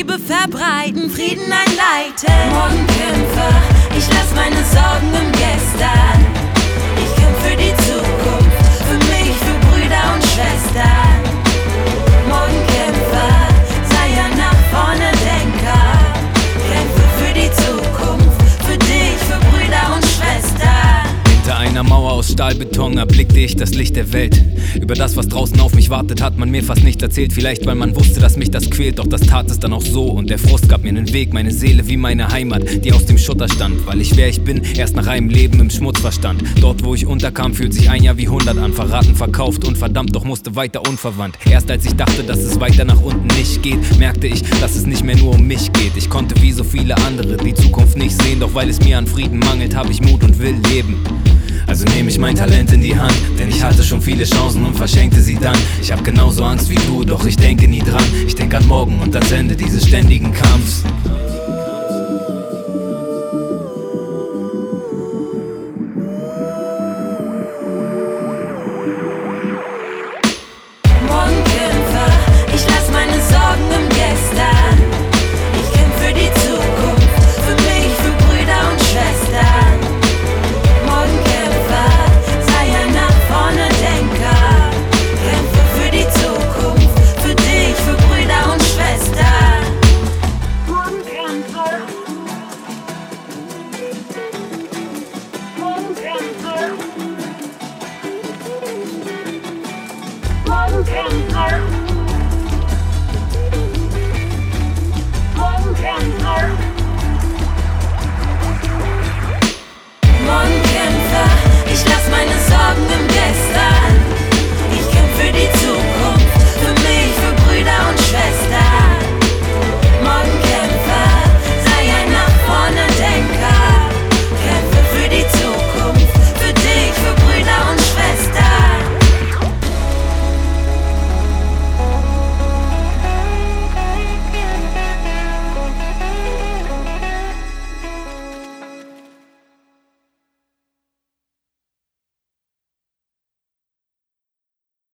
Liebe verbreiten, Frieden einleiten. Aus Stahlbeton erblickte ich das Licht der Welt. Über das, was draußen auf mich wartet, hat man mir fast nicht erzählt. Vielleicht, weil man wusste, dass mich das quält. Doch das tat es dann auch so. Und der Frust gab mir einen Weg, meine Seele wie meine Heimat, die aus dem Schutter stand. Weil ich wer ich bin, erst nach einem Leben im Schmutz verstand. Dort, wo ich unterkam, fühlt sich ein Jahr wie hundert an. Verraten, verkauft und verdammt, doch musste weiter unverwandt. Erst als ich dachte, dass es weiter nach unten nicht geht, merkte ich, dass es nicht mehr nur um mich geht. Ich konnte wie so viele andere die Zukunft nicht sehen. Doch weil es mir an Frieden mangelt, habe ich Mut und will leben. Also nehme ich mein Talent in die Hand, denn ich hatte schon viele Chancen und verschenkte sie dann. Ich hab genauso Angst wie du, doch ich denke nie dran. Ich denk an morgen und ans Ende dieses ständigen Kampfs. from